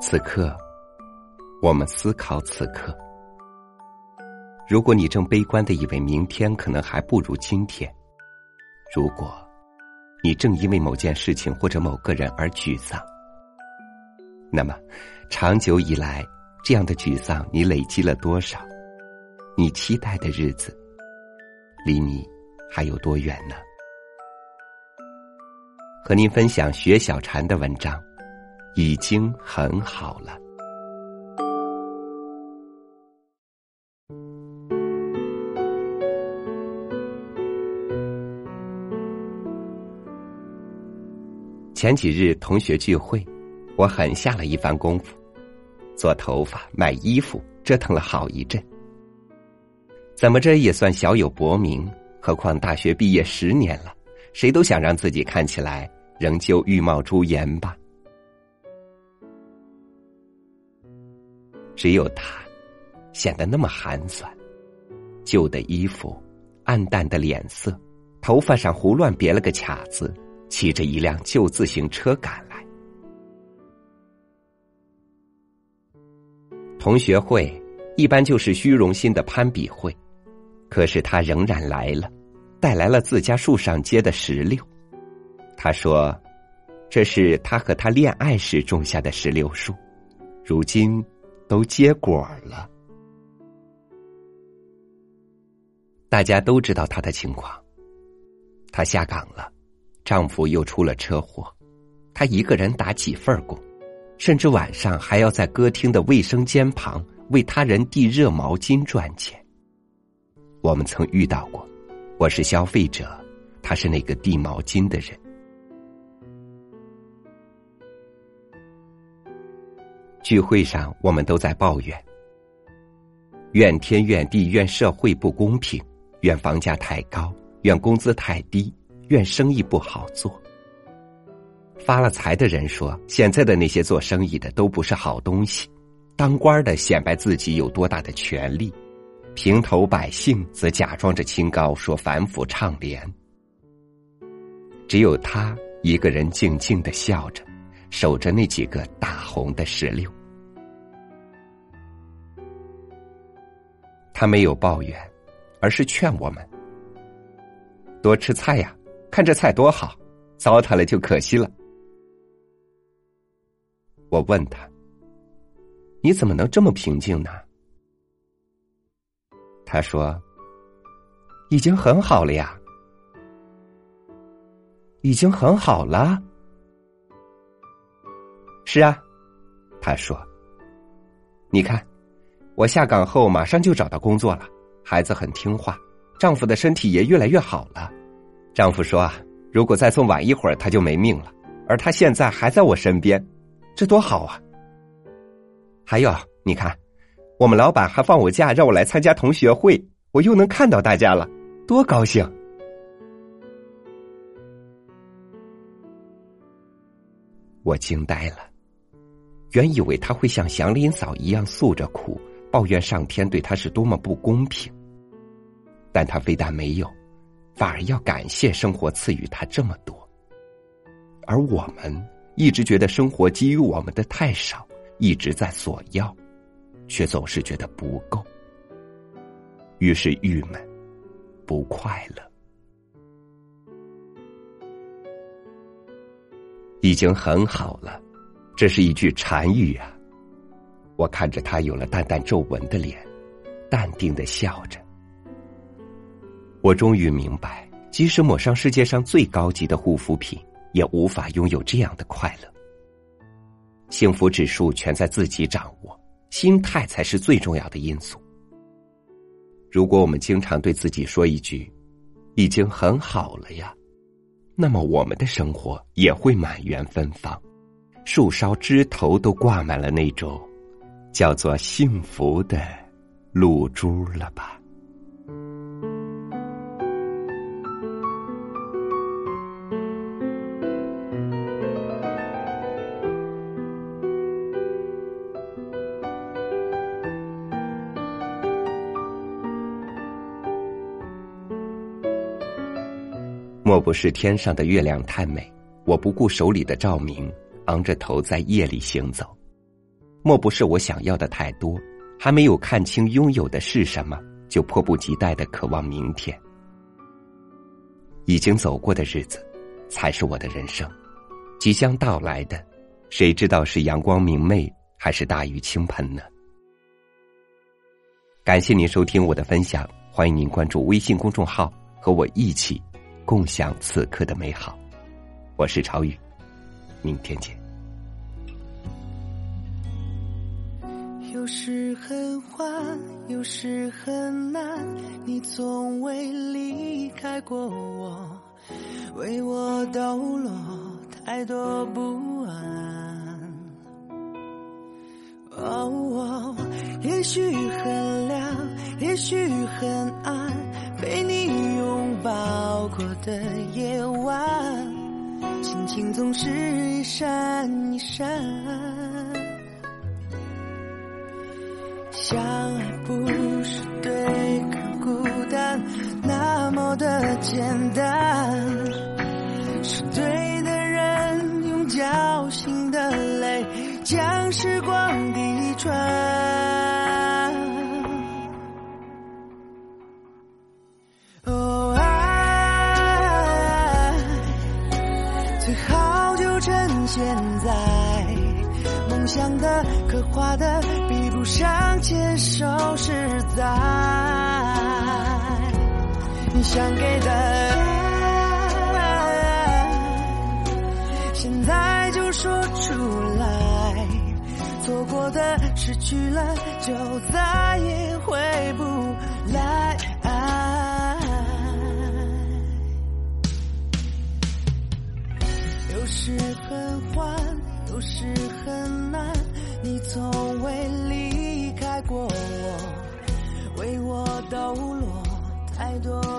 此刻，我们思考此刻。如果你正悲观的以为明天可能还不如今天，如果你正因为某件事情或者某个人而沮丧，那么长久以来这样的沮丧你累积了多少？你期待的日子离你还有多远呢？和您分享学小禅的文章。已经很好了。前几日同学聚会，我狠下了一番功夫，做头发、买衣服，折腾了好一阵。怎么着也算小有薄名，何况大学毕业十年了，谁都想让自己看起来仍旧玉貌珠颜吧。只有他，显得那么寒酸。旧的衣服，暗淡的脸色，头发上胡乱别了个卡子，骑着一辆旧自行车赶来。同学会一般就是虚荣心的攀比会，可是他仍然来了，带来了自家树上结的石榴。他说：“这是他和他恋爱时种下的石榴树，如今。”都结果了，大家都知道她的情况。她下岗了，丈夫又出了车祸，她一个人打几份工，甚至晚上还要在歌厅的卫生间旁为他人递热毛巾赚钱。我们曾遇到过，我是消费者，他是那个递毛巾的人。聚会上，我们都在抱怨，怨天怨地，怨社会不公平，怨房价太高，怨工资太低，怨生意不好做。发了财的人说，现在的那些做生意的都不是好东西，当官的显摆自己有多大的权力，平头百姓则假装着清高，说反腐倡廉。只有他一个人静静的笑着。守着那几个大红的石榴，他没有抱怨，而是劝我们多吃菜呀，看这菜多好，糟蹋了就可惜了。我问他：“你怎么能这么平静呢？”他说：“已经很好了呀，已经很好了。”是啊，他说：“你看，我下岗后马上就找到工作了，孩子很听话，丈夫的身体也越来越好了。丈夫说啊，如果再送晚一会儿，他就没命了。而他现在还在我身边，这多好啊！还有，你看，我们老板还放我假，让我来参加同学会，我又能看到大家了，多高兴！”我惊呆了。原以为他会像祥林嫂一样诉着苦，抱怨上天对他是多么不公平，但他非但没有，反而要感谢生活赐予他这么多。而我们一直觉得生活给予我们的太少，一直在索要，却总是觉得不够，于是郁闷，不快乐。已经很好了。这是一句禅语啊！我看着他有了淡淡皱纹的脸，淡定的笑着。我终于明白，即使抹上世界上最高级的护肤品，也无法拥有这样的快乐。幸福指数全在自己掌握，心态才是最重要的因素。如果我们经常对自己说一句“已经很好了呀”，那么我们的生活也会满园芬芳。树梢枝头都挂满了那种叫做幸福的露珠了吧？莫不是天上的月亮太美，我不顾手里的照明，昂着头在夜里行走。莫不是我想要的太多，还没有看清拥有的是什么，就迫不及待的渴望明天。已经走过的日子，才是我的人生。即将到来的，谁知道是阳光明媚还是大雨倾盆呢？感谢您收听我的分享，欢迎您关注微信公众号，和我一起共享此刻的美好。我是超宇，明天见。有时很欢，有时很难，你从未离开过我，为我抖落太多不安。哦，也许很亮，也许很暗，被你过的夜晚，心情总是一闪一闪。相爱不是对抗孤单那么的简单，是对的人用绞心的泪将时光滴穿。画的，比不上牵手实在。你想给的爱，现在就说出来。错过的、失去了，就再也回太多